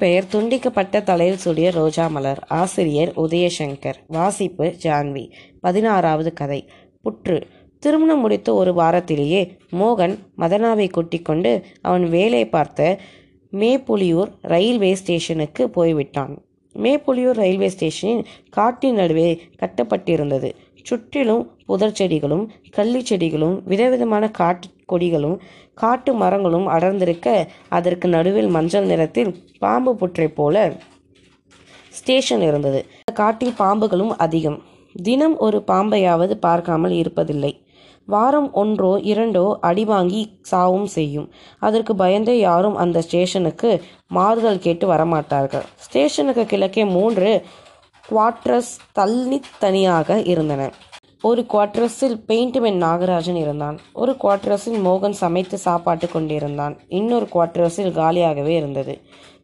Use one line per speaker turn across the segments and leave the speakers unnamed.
பெயர் துண்டிக்கப்பட்ட தலையில் சூடிய ரோஜா மலர். ஆசிரியர் உதயசங்கர். வாசிப்பு ஜான்வி. பதினாறாவது கதை. புற்று. திருமணம் முடித்த ஒரு வாரத்திலேயே மோகன் மதனாவை கொட்டிக்கொண்டு அவன் வேலை பார்த்த மேப்புலியூர் ரயில்வே ஸ்டேஷனுக்கு போய்விட்டான். மேப்புலியூர் ரயில்வே ஸ்டேஷனின் காட்டின் நடுவே கட்டப்பட்டிருந்தது. சுற்றிலும் புதர் செடிகளும் கள்ளி செடிகளும் விதவிதமான காட்டு கொடிகளும் காட்டு மரங்களும் அடர்ந்திருக்க அதற்கு நடுவில் மஞ்சள் நிறத்தில் பாம்பு புற்றை போல ஸ்டேஷன் இருந்தது. காட்டில் பாம்புகளும் அதிகம். தினம் ஒரு பாம்பையாவது பார்க்காமல் இருப்பதில்லை. வாரம் ஒன்றோ இரண்டோ அடி வாங்கி சாவும் செய்யும். அதற்கு பயந்தே யாரும் அந்த ஸ்டேஷனுக்கு மாறுதல் கேட்டு வரமாட்டார்கள். ஸ்டேஷனுக்கு கிழக்கே மூன்று குவார்ட்ரஸ் தனியாக இருந்தன. ஒரு குவார்ட்ரஸில் பெயிண்ட்மென் நாகராஜன் இருந்தான். ஒரு குவார்ட்ரஸில் மோகன் சமைத்து சாப்பாட்டு கொண்டிருந்தான். இன்னொரு குவார்ட்ரஸில் காலியாகவே இருந்தது.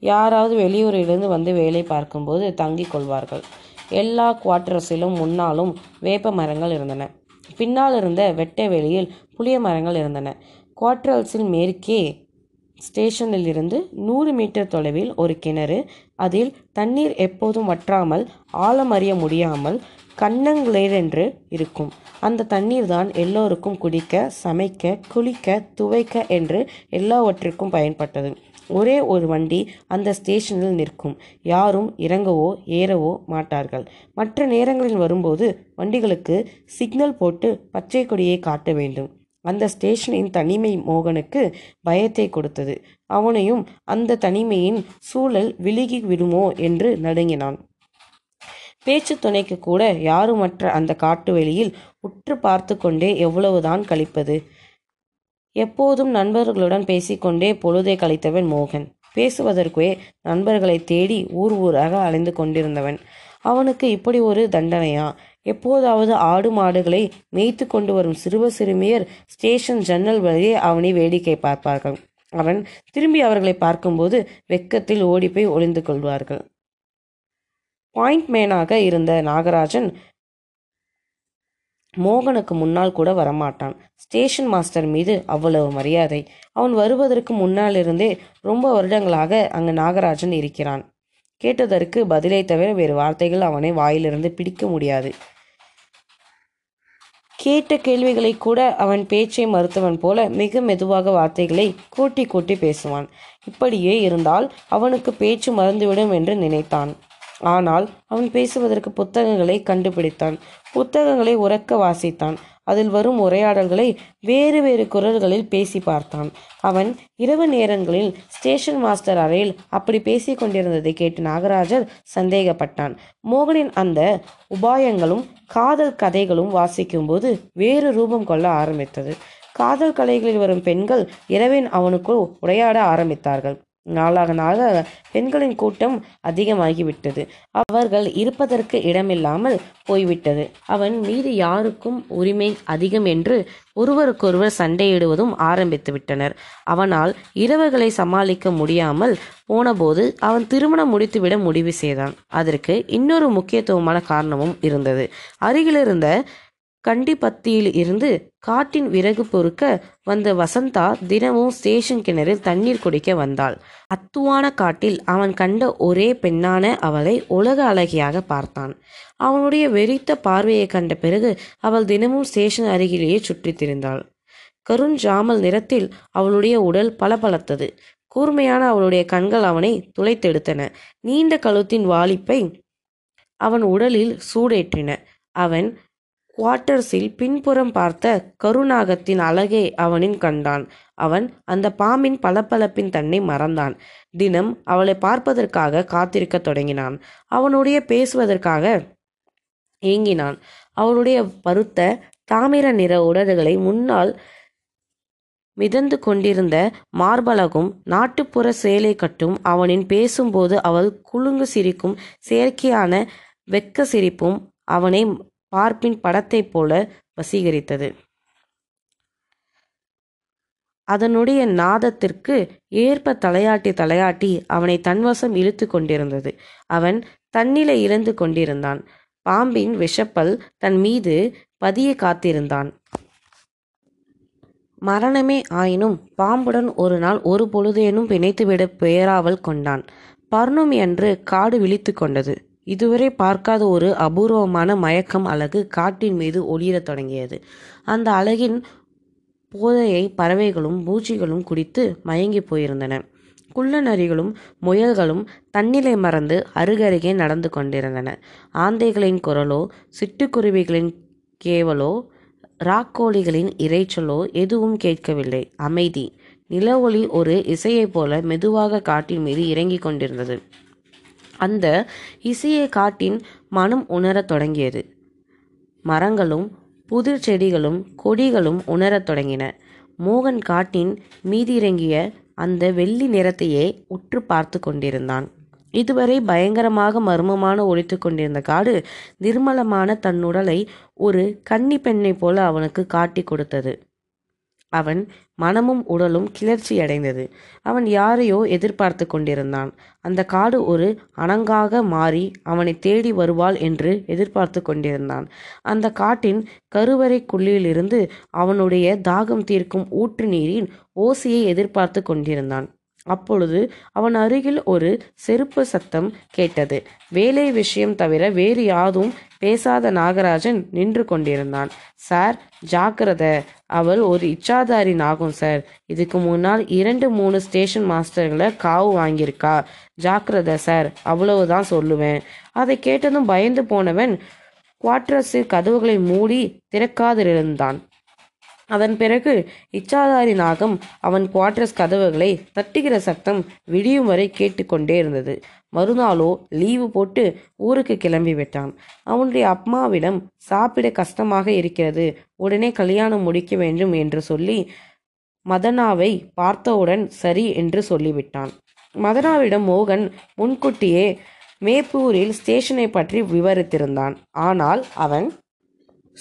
யாராவது வெளியூரிலிருந்து வந்து வேலை பார்க்கும்போது தங்கிக் கொள்வார்கள். எல்லா குவார்ட்ரஸிலும் முன்னாலும் வேப்ப மரங்கள் இருந்தன. பின்னால் இருந்த வெட்ட வெளியில் புளிய மரங்கள் இருந்தன. குவார்ட்ரஸில் மேற்கே ஸ்டேஷனில் இருந்து நூறு மீட்டர் தொலைவில் ஒரு கிணறு அதில் தண்ணீர் எப்போதும் வற்றாமல் ஆழம் அறிய முடியாமல் கண்ணங்களேரென்று இருக்கும். அந்த தண்ணீர் தான் எல்லோருக்கும் குடிக்க சமைக்க குளிக்க துவைக்க என்று எல்லாவற்றிற்கும் பயன்பட்டது. ஒரே ஒரு வண்டி அந்த ஸ்டேஷனில் நிற்கும். யாரும் இறங்கவோ ஏறவோ மாட்டார்கள். மற்ற நேரங்களில் வரும்போது வண்டிகளுக்கு சிக்னல் போட்டு பச்சை கொடியை காட்ட வேண்டும். அந்த ஸ்டேஷனின் தனிமை மோகனுக்கு பயத்தை கொடுத்தது. அவனையும் அந்த தனிமையின் சூழல் விலகி விடுமோ என்று நடுங்கினான். பேச்சு துணைக்கு கூட யாருமற்ற அந்த காட்டு வெளியில் உற்று பார்த்து கொண்டே எவ்வளவுதான் கழிப்பது? எப்போதும் நண்பர்களுடன் பேசிக்கொண்டே பொழுதை கழித்தவன் மோகன். பேசுவதற்கே நண்பர்களை தேடி ஊர் ஊராக அலைந்து கொண்டிருந்தவன். அவனுக்கு இப்படி ஒரு தண்டனையா? எப்போதாவது ஆடு மாடுகளை மேய்த்து கொண்டு வரும் சிறுவ சிறுமியர் ஸ்டேஷன் ஜன்னல் வழியே அவனை வேடிக்கை பார்ப்பார்கள். அவன் திரும்பி அவர்களை பார்க்கும்போது வெக்கத்தில் ஓடிப்போய் ஒளிந்து கொள்வார்கள். பாயிண்ட் மேனாக இருந்த நாகராஜன் மோகனுக்கு முன்னால் கூட வரமாட்டான். ஸ்டேஷன் மாஸ்டர் மீது அவ்வளவு மரியாதை. அவன் வருவதற்கு முன்னால் இருந்தே ரொம்ப வருடங்களாக அங்கு நாகராஜன் இருக்கிறான். கேட்டதற்கு பதிலை தவிர வேறு வார்த்தைகள் அவனை வாயிலிருந்து பிடிக்க முடியாது. கேட்ட கேள்விகளை கூட அவன் பேச்சை மறுத்தவன் போல மிக மெதுவாக வார்த்தைகளை கூட்டி கூட்டி பேசுவான். இப்படியே இருந்தால் அவனுக்கு பேச்சு மறந்துவிடும் என்று நினைத்தான். ஆனால் அவன் பேசுவதற்கு புத்தகங்களை கண்டுபிடித்தான். புத்தகங்களை உறக்க வாசித்தான். அதில் வரும் உரையாடல்களை வேறு வேறு குரல்களில் பேசி பார்த்தான். அவன் இரவு நேரங்களில் ஸ்டேஷன் மாஸ்டர் அறையில் அப்படி பேசி கொண்டிருந்ததை கேட்டு நாகராஜர் சந்தேகப்பட்டான். மோகனின் அந்த உபாயங்களும் காதல் கதைகளும் வாசிக்கும்போது வேறு ரூபம் கொள்ள ஆரம்பித்தது. காதல் கலைகளில் வரும் பெண்கள் இரவின் அவனுக்குள் உரையாட ஆரம்பித்தார்கள். நாளாக நாளாக பெண்களின் கூட்டம் அதிகமாகிவிட்டது. அவர்கள் இருப்பதற்கு இடமில்லாமல் போய்விட்டது. அவன் மீது யாருக்கும் உரிமை அதிகம் என்று ஒருவருக்கொருவர் சண்டையிடுவதும் ஆரம்பித்து விட்டனர் அவனால் இரவுகளை சமாளிக்க முடியாமல் போனபோது அவன் திருமணம் முடித்துவிட முடிவு செய்தான். அதற்கு இன்னொரு முக்கியத்துவமான காரணமும் இருந்தது. அருகிலிருந்த கண்டிப்பத்தியில் இருந்து காட்டின் விறகு பொறுக்க வந்த வசந்தா தினமும் ஸ்டேஷன் கிணறில் தண்ணீர் குடிக்க வந்தாள். அத்துவான காட்டில் அவன் கண்ட ஒரே பெண்ணான அவளை உலக அழகியாக பார்த்தான். அவனுடைய வெறித்த பார்வையை கண்ட பிறகு அவள் தினமும் ஸ்டேஷன் அருகிலேயே சுற்றித் திரிந்தாள். கருஞ்சாமல் நிறத்தில் அவளுடைய உடல் பளபளத்தது. கூர்மையான அவளுடைய கண்கள் அவனை துளைத்தெடுத்தன. நீண்ட கழுத்தின் வாலிப்பை அவன் உடலில் சூடேற்றின. அவன் குவார்ட்டர்ஸில் பின்புறம் பார்த்த கருநாகத்தின் அழகை அவனின் கண்டான். அவன் அந்த பாம்பின் பளபளப்பின் தன்னை மறந்தான். தினம் அவளை பார்ப்பதற்காக காத்திருக்க தொடங்கினான். அவனுடைய பேசுவதற்காக ஏங்கினான். அவளுடைய பருத்த தாமிர நிற உடல்களை முன்னால் மிதந்து கொண்டிருந்த மார்பலகும் நாட்டுப்புற சேலை கட்டும் அவனின் பேசும்போது அவள் குலுங்கு சிரிக்கும் செயற்கையான வெக்க சிரிப்பும் அவனை பார்ப்பின் படத்தைப் போல வசீகரித்தது. அதனுடைய நாதத்திற்கு ஏற்ப தலையாட்டி தலையாட்டி அவனை தன்வசம் இழுத்து கொண்டிருந்தது. அவன் தன்னிலை இழந்து கொண்டிருந்தான். பாம்பின் விஷப்பல் தன் மீது பதிய காத்திருந்தான். மரணமே ஆயினும் பாம்புடன் ஒரு நாள் ஒரு பொழுதேனும் பிணைத்துவிட பெயராவல் கொண்டான். பர்ணமி அன்று காடு விழித்து கொண்டது. இதுவரை பார்க்காத ஒரு அபூர்வமான மயக்கம் அழகு காட்டின் மீது ஒளிரத் தொடங்கியது. அந்த அழகின் போதையை பறவைகளும் பூச்சிகளும் குடித்து மயங்கி போயிருந்தன. குள்ள நரிகளும் முயல்களும் தன்னிலை மறந்து அருகருகே நடந்து கொண்டிருந்தன. ஆந்தைகளின் குரலோ சிட்டுக்குருவிகளின் கேவலோ ராக்கோழிகளின் இரைச்சலோ எதுவும் கேட்கவில்லை. அமைதி. நில ஒளி ஒரு இசையைப் போல மெதுவாக காட்டின் மீது இறங்கிக் கொண்டிருந்தது. அந்த இசையை காட்டின் மனம் உணரத் தொடங்கியது. மரங்களும் புதிர் செடிகளும் கொடிகளும் உணரத் தொடங்கின. மோகன் காட்டின் மீதிறங்கிய அந்த வெள்ளி நிறத்தையே உற்று பார்த்து கொண்டிருந்தான். இதுவரை பயங்கரமாக மர்மமான ஒழித்து கொண்டிருந்த காடு நிர்மலமான தன்னுடலை ஒரு கன்னி பெண்ணைப் போல அவனுக்கு காட்டி கொடுத்தது. அவன் மனமும் உடலும் கிளர்ச்சியடைந்தது அவன் யாரையோ எதிர்பார்த்து கொண்டிருந்தான். அந்த காடு ஒரு அணங்காக மாறி அவனை தேடி வருவாள் என்று எதிர்பார்த்து கொண்டிருந்தான். அந்த காட்டின் கருவறை குள்ளியிலிருந்து அவனுடைய தாகம் தீர்க்கும் ஊற்று நீரின் ஓசையை எதிர்பார்த்து கொண்டிருந்தான். அப்பொழுது அவன் அருகில் ஒரு செருப்பு சத்தம் கேட்டது. வேலை விஷயம் தவிர வேறு யாதும் பேசாத நாகராஜன் நின்று கொண்டிருந்தான். சார் ஜாக்கிரத. அவள் ஒரு இச்சாதாரி நாகும் சார். இதுக்கு முன்னால் இரண்டு மூணு ஸ்டேஷன் மாஸ்டர்களை காவு வாங்கியிருக்கா. ஜாக்கிரத சார். அவ்வளவுதான் சொல்லுவேன். அதை கேட்டதும் பயந்து போனவன் குவாட்ரஸு கதவுகளை மூடி திறக்காதிருந்தான். அதன் பிறகு இச்சாதாரி நாகம் அவன் குவார்டர்ஸ் கதவுகளை தட்டுகிற சத்தம் விடியும் வரை கேட்டுக்கொண்டே இருந்தது. மறுநாளோ லீவு போட்டு ஊருக்கு கிளம்பி விட்டான். அவனுடைய அம்மாவிடம் சாப்பிட கஷ்டமாக இருக்கிறது உடனே கல்யாணம் முடிக்க வேண்டும் என்று சொல்லி மதனாவை பார்த்தவுடன் சரி என்று சொல்லிவிட்டான். மதனாவிடம் மோகன் முன்கூட்டியே மேப்பூரில் ஸ்டேஷனை பற்றி விவரித்திருந்தான். ஆனால் அவன்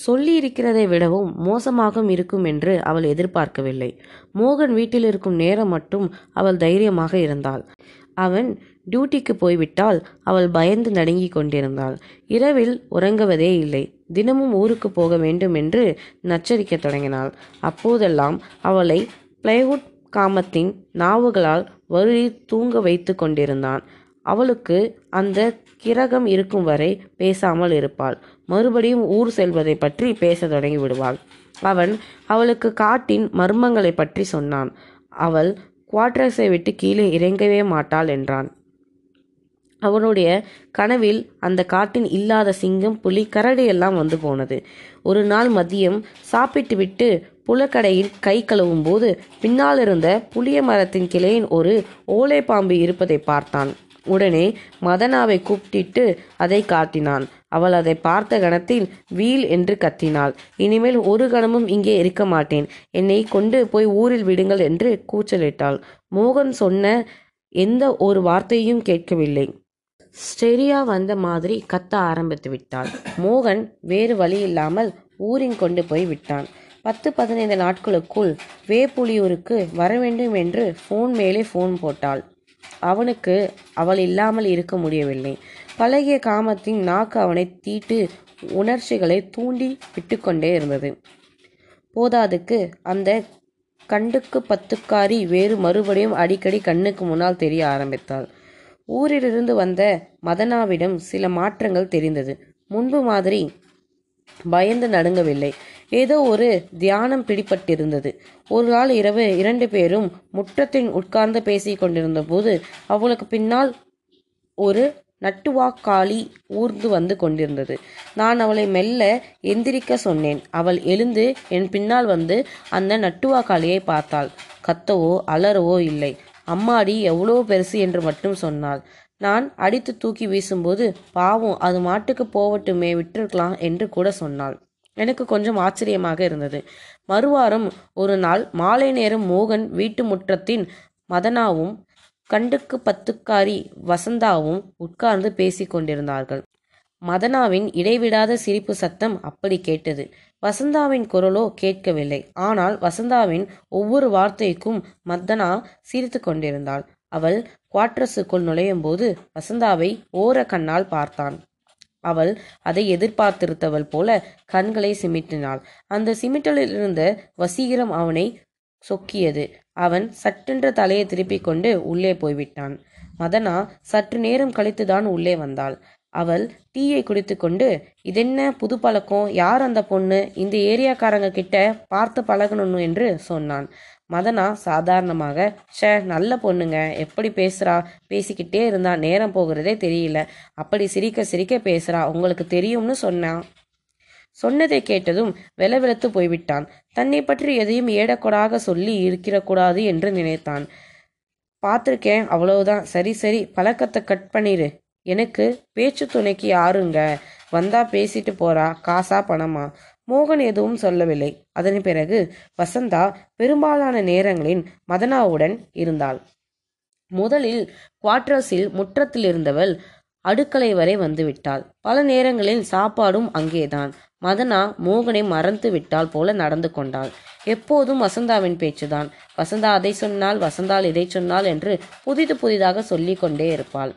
சொல்லியிருக்கிறதை விடவும் மோசமாகவும் இருக்கும் என்று அவள் எதிர்பார்க்கவில்லை. மோகன் வீட்டில் இருக்கும் நேரம் மட்டும் அவள் தைரியமாக இருந்தாள். அவன் டியூட்டிக்கு போய்விட்டால் அவள் பயந்து நடுங்கிக் கொண்டிருந்தாள். இரவில் உறங்குவதே இல்லை. தினமும் ஊருக்கு போக வேண்டும் என்று நச்சரிக்கத் தொடங்கினாள். அப்போதெல்லாம் அவளை பிளைவுட் காமத்தின் நாவுகளால் வருடி தூங்க வைத்து கொண்டிருந்தான். அவளுக்கு அந்த கிரகம் இருக்கும் வரை பேசாமல் இருப்பாள். மறுபடியும் ஊர் செல்வதை பற்றி பேசத் தொடங்கி விடுவாள். அவன் அவளுக்கு காட்டின் மர்மங்களை பற்றி சொன்னான். அவள் குவார்டர்ஸை விட்டு கீழே இறங்கவே மாட்டாள் என்றான். அவனுடைய கனவில் அந்த காட்டின் இல்லாத சிங்கம் புலி கரடி எல்லாம் வந்து போனது. ஒரு நாள் மதியம் சாப்பிட்டு விட்டு புலக்கடையில் கை கழுவும் போது பின்னால் இருந்த புளிய மரத்தின் கிளையின் ஒரு ஓலை பாம்பு இருப்பதை பார்த்தான். உடனே மதனாவை கூப்பிட்டு அதை காட்டினான். அவள் அதை பார்த்த கணத்தில் வீல் என்று கத்தினாள். இனிமேல் ஒரு கணமும் இங்கே இருக்க மாட்டேன். என்னை கொண்டு போய் ஊரில் விடுங்கள் என்று கூச்சலிட்டாள். மோகன் சொன்ன எந்த ஒரு வார்த்தையும் கேட்கவில்லை. ஸ்டெரியா வந்த மாதிரி கத்த ஆரம்பித்து விட்டாள். மோகன் வேறு வழி இல்லாமல் ஊரின் கொண்டு போய் விட்டான். பத்து பதினைந்து நாட்களுக்குள் வேப்புலியூருக்கு வர வேண்டும் என்று ஃபோன் மேலே ஃபோன் போட்டாள். அவனுக்கு அவள் இல்லாமல் இருக்க முடியவில்லை. பழகிய காமத்தின் நாக்கு அவனை தீட்டு உணர்ச்சிகளை தூண்டி விட்டுக்கொண்டே இருந்தது. போதாதுக்கு அந்த கண்டுக்கு பத்துக்காரி வேறு மறுபடியும் அடிக்கடி கண்ணுக்கு முன்னால் தெரிய ஆரம்பித்தாள். ஊரிலிருந்து வந்த மதனாவிடம் சில மாற்றங்கள் தெரிந்தது. முன்பு மாதிரி பயந்து நடுங்கவில்லை. ஏதோ ஒரு தியானம் பிடிபட்டிருந்தது. ஒரு நாள் இரவு இரண்டு பேரும் முற்றத்தில் உட்கார்ந்து பேசிக் கொண்டிருந்த போது அவளுக்கு பின்னால் ஒரு நட்டுவாக்காளி ஊர்ந்து வந்து கொண்டிருந்தது. நான் அவளை மெல்ல எந்திரிக்க சொன்னேன். அவள் எழுந்து என் பின்னால் வந்து அந்த நட்டுவாக்காளியை பார்த்தாள். கத்தவோ அலறவோ இல்லை. அம்மாடி எவ்வளோ பெருசு என்று மட்டும் சொன்னாள். நான் அடித்து தூக்கி வீசும்போது பாவம் அது மாட்டுக்கு போவட்டுமே விட்டிருக்கலாம் என்று கூட சொன்னாள். எனக்கு கொஞ்சம் ஆச்சரியமாக இருந்தது. மறுவாரம் ஒரு நாள் மாலை நேரம் மோகன் வீட்டு முற்றத்தின் மதனாவும் கண்டுக்கு பத்துக்காரி வசந்தாவும் உட்கார்ந்து பேசிக்கொண்டிருந்தார்கள் மதனாவின் இடைவிடாத சிரிப்பு சத்தம் அப்படி கேட்டது. வசந்தாவின் குரலோ கேட்கவில்லை. ஆனால் வசந்தாவின் ஒவ்வொரு வார்த்தைக்கும் மதனா சிரித்து கொண்டிருந்தாள். அவள் குவாட்ரஸுக்குள் நுழையும் போது வசந்தாவை ஓர கண்ணால் பார்த்தான். அவள் அதை எதிர்பார்த்திருத்தவள் போல கண்களை சிமிட்டினாள். அந்த சிமிட்டலில் இருந்த வசீகரம் அவனை சொக்கியது. அவன் சட்டென்ற தலையை திருப்பிக் கொண்டு உள்ளே போய்விட்டான். மதனா சற்று நேரம் கழித்துதான் உள்ளே வந்தாள். அவள் டீயை குடித்துக்கொண்டு இதென்ன புது பழக்கம்? யார் அந்த பொண்ணு? இந்த ஏரியாக்காரங்க கிட்ட பார்த்து பழகணும் என்று சொன்னான். மதனா சாதாரணமாக ஷே நல்ல பொண்ணுங்க. எப்படி பேசுகிறா பேசிக்கிட்டே இருந்தா நேரம் போகிறதே தெரியல. அப்படி சிரிக்க சிரிக்க பேசுகிறா உங்களுக்கு தெரியும்னு சொன்னான் சொன்னதை கேட்டதும் வெலவெலத்து போய்விட்டான். தன்னை பற்றி எதையும் ஏடக்கூடாக சொல்லி இருக்கிறக்கூடாது என்று நினைத்தான். பார்த்துருக்கேன். அவ்வளவுதான். சரி சரி. பழக்கத்தை கட் பண்ணிடு எனக்கு பேச்சு துணைக்கு யாருங்க? வந்தா பேசிட்டு போறா. காசா பணமா? மோகன் எதுவும் சொல்லவில்லை. அதன் பிறகு வசந்தா பெரும்பாலான நேரங்களின் மதனாவுடன் இருந்தாள். முதலில் குவார்டர்ஸில் முற்றத்தில் இருந்தவள் அடுக்கலை வரை வந்துவிட்டாள் பல நேரங்களில் சாப்பாடும் அங்கேதான். மதனா மோகனை மறந்து விட்டால் போல நடந்து கொண்டாள். எப்போதும் வசந்தாவின் பேச்சுதான். வசந்தா அதை சொன்னால் வசந்தால் இதை சொன்னால் என்று புதிது புதிதாக சொல்லிக்கொண்டே இருப்பாள்.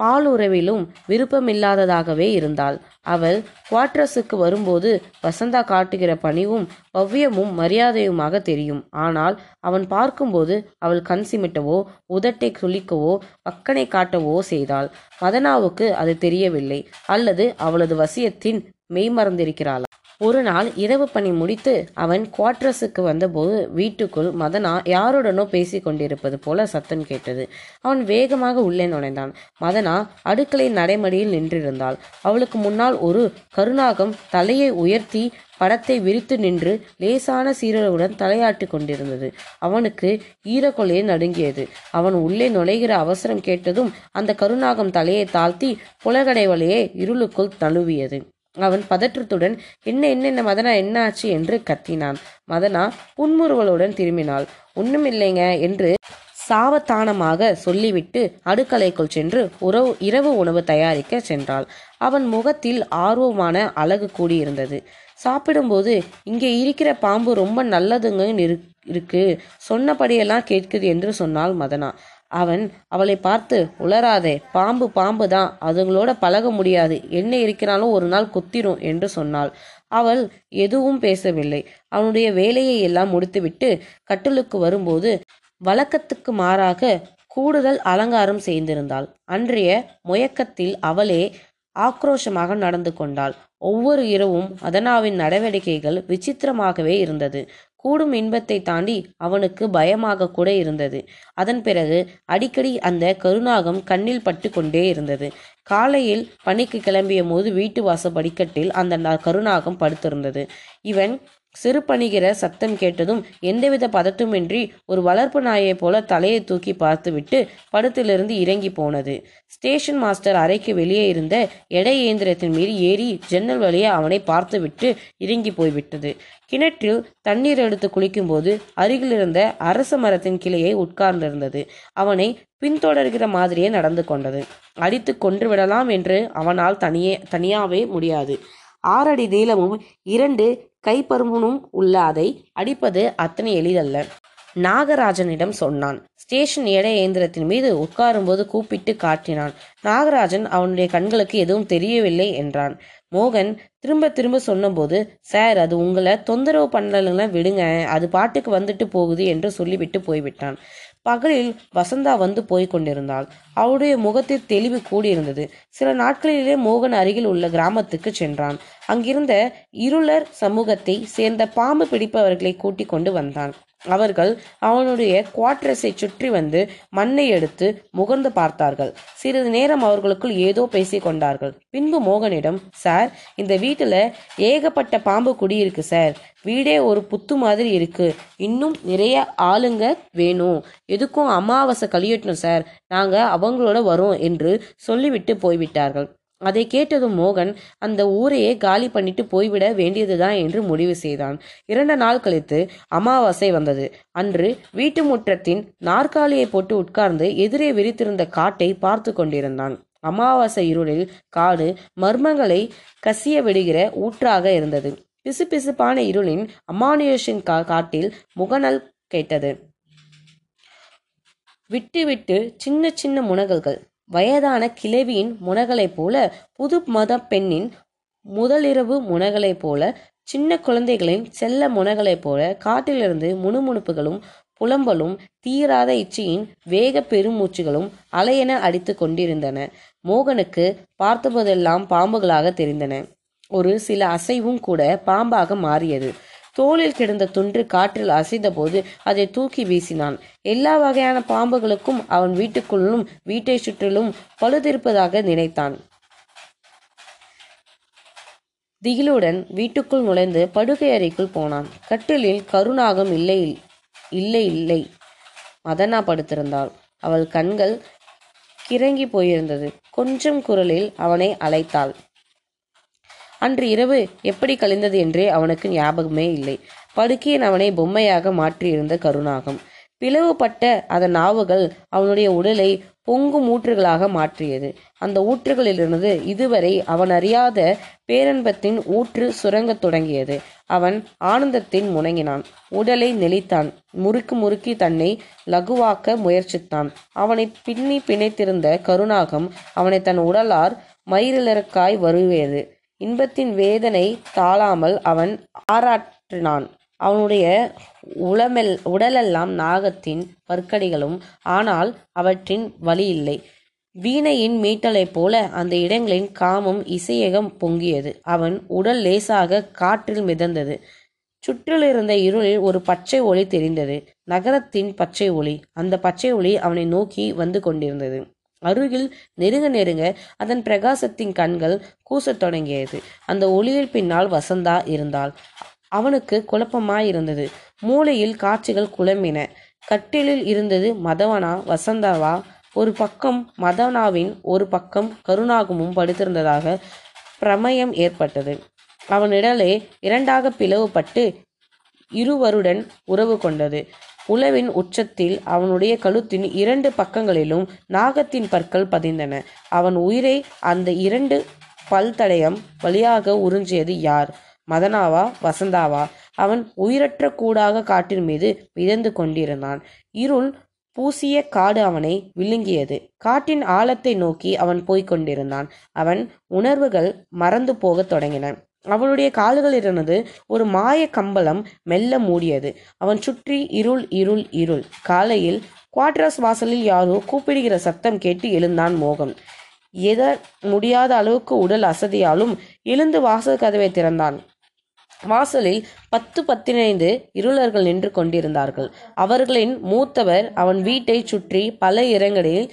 பாலுறவிலும் விருப்பமில்லாததாகவே இருந்தாள். அவள் குவாட்ரஸுக்கு வரும்போது வசந்தா காட்டுகிற பணிவும் பவ்யமும் மரியாதையுமாக தெரியும். ஆனால் அவன் பார்க்கும்போது அவள் கண் சிமிட்டவோ உதட்டை சுளிக்கவோ பக்கனை காட்டவோ செய்தாள். மதனாவுக்கு அது தெரியவில்லை. அல்லது அவளது வசியத்தின் மெய்மறந்திருக்கிறாளா? ஒரு நாள் இரவு பணி முடித்து அவன் குவாட்ரஸுக்கு வந்தபோது வீட்டுக்குள் மதனா யாருடனோ பேசி கொண்டிருப்பது போல சத்தம் கேட்டது. அவன் வேகமாக உள்ளே நுழைந்தான். மதனா அடுக்களை நடைமடியில் நின்றிருந்தாள். அவளுக்கு முன்னால் ஒரு கருணாகம் தலையை உயர்த்தி படத்தை விரித்து நின்று லேசான சீரலுடன் தலையாட்டி கொண்டிருந்தது. அவனுக்கு ஈரக்கொலையை நடுங்கியது. அவன் உள்ளே நுழைகிற அவசரம் கேட்டதும் அந்த கருநாகம் தலையை தாழ்த்தி புலகடை வழியே இருளுக்குள் தழுவியது. அவன் பதற்றத்துடன் என்ன என்னென்ன மதனா என்ன ஆச்சு என்று கத்தினான். மதனா புன்முறுவலுடன் திரும்பினாள். ஒண்ணுமில்லைங்க என்று சாவதானமாக சொல்லிவிட்டு அடுக்கலைக்குள் சென்று உறவு இரவு உணவு தயாரிக்க சென்றாள். அவன் முகத்தில் ஆர்வமான அழகு கூடியிருந்தது. சாப்பிடும்போது இங்கே இருக்கிற பாம்பு ரொம்ப நல்லதுங்க இரு இருக்கு. சொன்னபடியெல்லாம் கேட்குது என்று சொன்னாள் மதனா. அவன் அவளை பார்த்து உளராதே பாம்பு பாம்பு தான் அதுங்களோட பழக முடியாது. என்ன இருக்கிறாலும் ஒரு நாள் குத்திரும் என்று சொன்னாள். அவள் எதுவும் பேசவில்லை. அவனுடைய வேலையை எல்லாம் முடித்துவிட்டு கட்டிலுக்கு வரும்போது வழக்கத்துக்கு மாறாக கூடுதல் அலங்காரம் செய்திருந்தாள். அன்றைய முயக்கத்தில் அவளே ஆக்ரோஷமாக நடந்து கொண்டாள். ஒவ்வொரு இரவும் அதனாவின் நடவடிக்கைகள் விசித்திரமாகவே இருந்தது. கூடும் இன்பத்தை தாண்டி அவனுக்கு பயமாக கூட இருந்தது. அதன் பிறகு அடிக்கடி அந்த கருணாகம் கண்ணில் பட்டு கொண்டே இருந்தது. காலையில் பணிக்கு கிளம்பிய போது வீட்டு வாச படிக்கட்டில் அந்த ந- படுத்திருந்தது. இவன் சிறு பணிகிற சத்தம் கேட்டதும் எந்தவித பதட்டமின்றி ஒரு வளர்ப்பு நாயைப் போல தலையை தூக்கி பார்த்துவிட்டு படுத்திலிருந்து இறங்கி போனது. ஸ்டேஷன் மாஸ்டர் அறைக்கு வெளியே இருந்த எடை இயந்திரத்தின் மீது ஏறி ஜன்னல் வழியே அவனை பார்த்துவிட்டு இறங்கி போய்விட்டது. கிணற்றில் தண்ணீர் எடுத்து குளிக்கும்போது அருகில் இருந்த அரச மரத்தின் கிளையை உட்கார்ந்திருந்தது. அவனை பின்தொடர்கிற மாதிரியே நடந்து கொண்டது. அடித்து கொன்று விடலாம் என்று அவனால் தனியே தனியாவே முடியாது. ஆறடி நீளமும் இரண்டு கைப்பருமனும் உள்ள அதை அடிப்பது அத்தனை எளிதல்ல. நாகராஜனிடம் சொன்னான் ஸ்டேஷன் எடை இயந்திரத்தின் மீது உட்காரும்போது கூப்பிட்டு காட்டினான். நாகராஜன் அவனுடைய கண்களுக்கு எதுவும் தெரியவில்லை என்றான். மோகன் திரும்ப திரும்ப சொன்னபோது சார் அது உங்களை தொந்தரவு பண்ணலன்னா விடுங்க. அது பாட்டுக்கு வந்துட்டு போகுது என்று சொல்லிவிட்டு போய்விட்டான். பகலில் வசந்தா வந்து போய்க் கொண்டிருந்தாள். அவளுடைய முகத்தில் தெளிவு கூடியிருந்தது. சில நாட்களிலே மோகன் அருகில் உள்ள கிராமத்துக்கு சென்றான். அங்கிருந்த இருளர் சமூகத்தை சேர்ந்த பாம்பு பிடிப்பவர்களை கூட்டிக் கொண்டு வந்தான். அவர்கள் அவனுடைய குவாட்ரஸை சுற்றி வந்து மண்ணை எடுத்து முகர்ந்து பார்த்தார்கள். சிறிது நேரம் அவர்களுக்குள் ஏதோ பேசிக் கொண்டார்கள். பின்பு மோகனிடம் சார் இந்த வீட்டில் ஏகப்பட்ட பாம்பு குடியிருக்கு சார். வீடே ஒரு புத்து மாதிரி இருக்கு. இன்னும் நிறைய ஆளுங்க வேணும். எதுக்கும் அமாவாசை கழியட்டும் சார். நாங்கள் அவங்களோட வரோம் என்று சொல்லிவிட்டு போய்விட்டார்கள். அதை கேட்டதும் மோகன் அந்த ஊரையே காலி பண்ணிட்டு போய்விட வேண்டியதுதான் என்று முடிவு செய்தான். இரண்டு நாள் கழித்து அமாவாசை வந்தது. அன்று வீட்டு முற்றத்தின் நாற்காலியை போட்டு உட்கார்ந்து எதிரே விரித்திருந்த காட்டை பார்த்து கொண்டிருந்தான். அமாவாசை இருளில் காடு மர்மங்களை கசிய விடுகிற ஊற்றாக இருந்தது. பிசுபிசுப்பான இருளின் அமானுஷின் கா காட்டில் முகநல் கேட்டது. விட்டு விட்டு சின்ன சின்ன முனகல்கள். வயதான கிழவியின் முனகளைப் போல புது மத பெண்ணின் முதலிரவு முனகளைப் போல சின்ன குழந்தைகளின் செல்ல முனகளைப் போல காட்டிலிருந்து முணுமுணுப்புகளும் புலம்பலும் தீராத இச்சையின் வேக பெருமூச்சுகளும் அலையென அடித்து கொண்டிருந்தன. மோகனுக்கு பார்த்தபோதெல்லாம் பாம்புகளாக தெரிந்தன. ஒரு சில அசைவும் கூட பாம்பாக மாறியது. தோளில் கிடந்த துண்டு காற்றில் அசைந்தபோது அதை தூக்கி வீசினான். எல்லா வகையான பாம்புகளுக்கும் அவன் வீட்டுக்குள்ளும் வீட்டை சுற்றிலும் பழுதிருப்பதாக நினைத்தான். திகிலுடன் வீட்டுக்குள் நுழைந்து படுகை அறைக்குள் போனான். கட்டிலில் கருணாகம் இல்லை இல்லை இல்லை. மதனா படுத்திருந்தாள். அவள் கண்கள் கிறங்கி போயிருந்தது. கொஞ்சம் குரலில் அவனை அழைத்தாள். அன்று இரவு எப்படி கழிந்தது என்றே அவனுக்கு ஞாபகமே இல்லை. படுக்கையின் அவனை பொம்மையாக மாற்றியிருந்த கருணாகம். பிளவுபட்ட அதன் நாவுகள் அவனுடைய உடலை பொங்கும் ஊற்றுகளாக மாற்றியது. அந்த ஊற்றுகளிலிருந்து இதுவரை அவன் அறியாத பேரன்பத்தின் ஊற்று சுரங்கத் தொடங்கியது. அவன் ஆனந்தத்தின் முணங்கினான் உடலை நெளித்தான். முறுக்கு முறுக்கி தன்னை லகுவாக்க முயற்சித்தான். அவனை பின்னி பிணைத்திருந்த கருணாகம் அவனை தன் உடலார் மயிரிழக்காய் வருவியது. இன்பத்தின் வேதனை தாளாமல் அவன் ஆராற்றினான். அவனுடைய உளமெல் உடலெல்லாம் நாகத்தின் பற்கடிகளும் ஆனால் அவற்றின் வலி இல்லை வீணையின் மீட்டலைப் போல அந்த இடங்களின் காமம் இசையகம் பொங்கியது. அவன் உடல் லேசாக காற்றில் மிதந்தது. சுற்றிலிருந்த இருளில் ஒரு பச்சை ஒளி தெரிந்தது. நகரத்தின் பச்சை ஒளி. அந்த பச்சை ஒளி அவனை நோக்கி வந்து கொண்டிருந்தது. அருகில் நெருங்க நெருங்க அதன் பிரகாசத்தின் கண்கள் கூசத் தொடங்கியது. அந்த ஒளியில் பின்னால் வசந்தா இருந்தாள். அவனுக்கு குழப்பமாயிருந்தது. மூளையில் காட்சிகள் குழம்பின. கட்டிலில் இருந்தது மதவனா வசந்தாவா. ஒரு பக்கம் மதவனாவின் ஒரு பக்கம் கருணாகமும் படுத்திருந்ததாக பிரமயம் ஏற்பட்டது. அவனிடலே இரண்டாக பிளவுபட்டு இருவருடன் உறவு கொண்டது. உளவின் உச்சத்தில் அவனுடைய கழுத்தின் இரண்டு பக்கங்களிலும் நாகத்தின் பற்கள் பதிந்தன. அவன் உயிரை அந்த இரண்டு பல்தடயம் வழியாக உறிஞ்சியது யார்? மதனாவா வசந்தாவா? அவன் உயிரற்ற கூடாக காட்டின் மீது மிதந்து கொண்டிருந்தான். இருள் பூசிய காடு அவனை விழுங்கியது. காட்டின் ஆழத்தை நோக்கி அவன் போய்க் கொண்டிருந்தான். அவன் உணர்வுகள் மறந்து போகத் தொடங்கின. அவளுடைய கால்களிலிருந்து ஒரு மாய கம்பளம் மெல்ல மூடியது. அவன் சுற்றி இருள் இருள் இருள். காலையில் குவாட்ரஸ் வாசலில் யாரோ கூப்பிடுகிற சத்தம் கேட்டு எழுந்தான் மோகம். எத முடியாத அளவுக்கு உடல் அசதியாலும் எழுந்து வாசல் கதவை திறந்தான். வாசலில் பத்து பத்தினைந்து இருளர்கள் நின்று கொண்டிருந்தார்கள். அவர்களின் மூத்தவர் அவன் வீட்டை சுற்றி பல இடங்களில்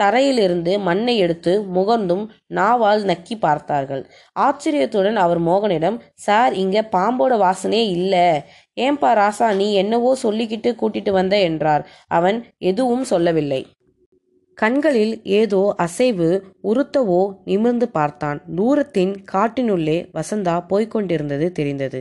தரையிலிருந்து மண்ணை எடுத்து முகர்ந்தும் நாவால் நக்கி பார்த்தார்கள். ஆச்சரியத்துடன் அவர் மோகனிடம் சார் இங்க பாம்போட வாசனையே இல்ல. ஏன்பா ராசா நீ என்னவோ சொல்லிக்கிட்டு கூட்டிட்டு வந்த என்றார். அவன் எதுவும் சொல்லவில்லை. கண்களில் ஏதோ அசைவு உறுத்தவோ நிமிர்ந்து பார்த்தான். தூரத்தின் காட்டினுள்ளே வசந்தா போய்க்கொண்டிருந்தது தெரிந்தது.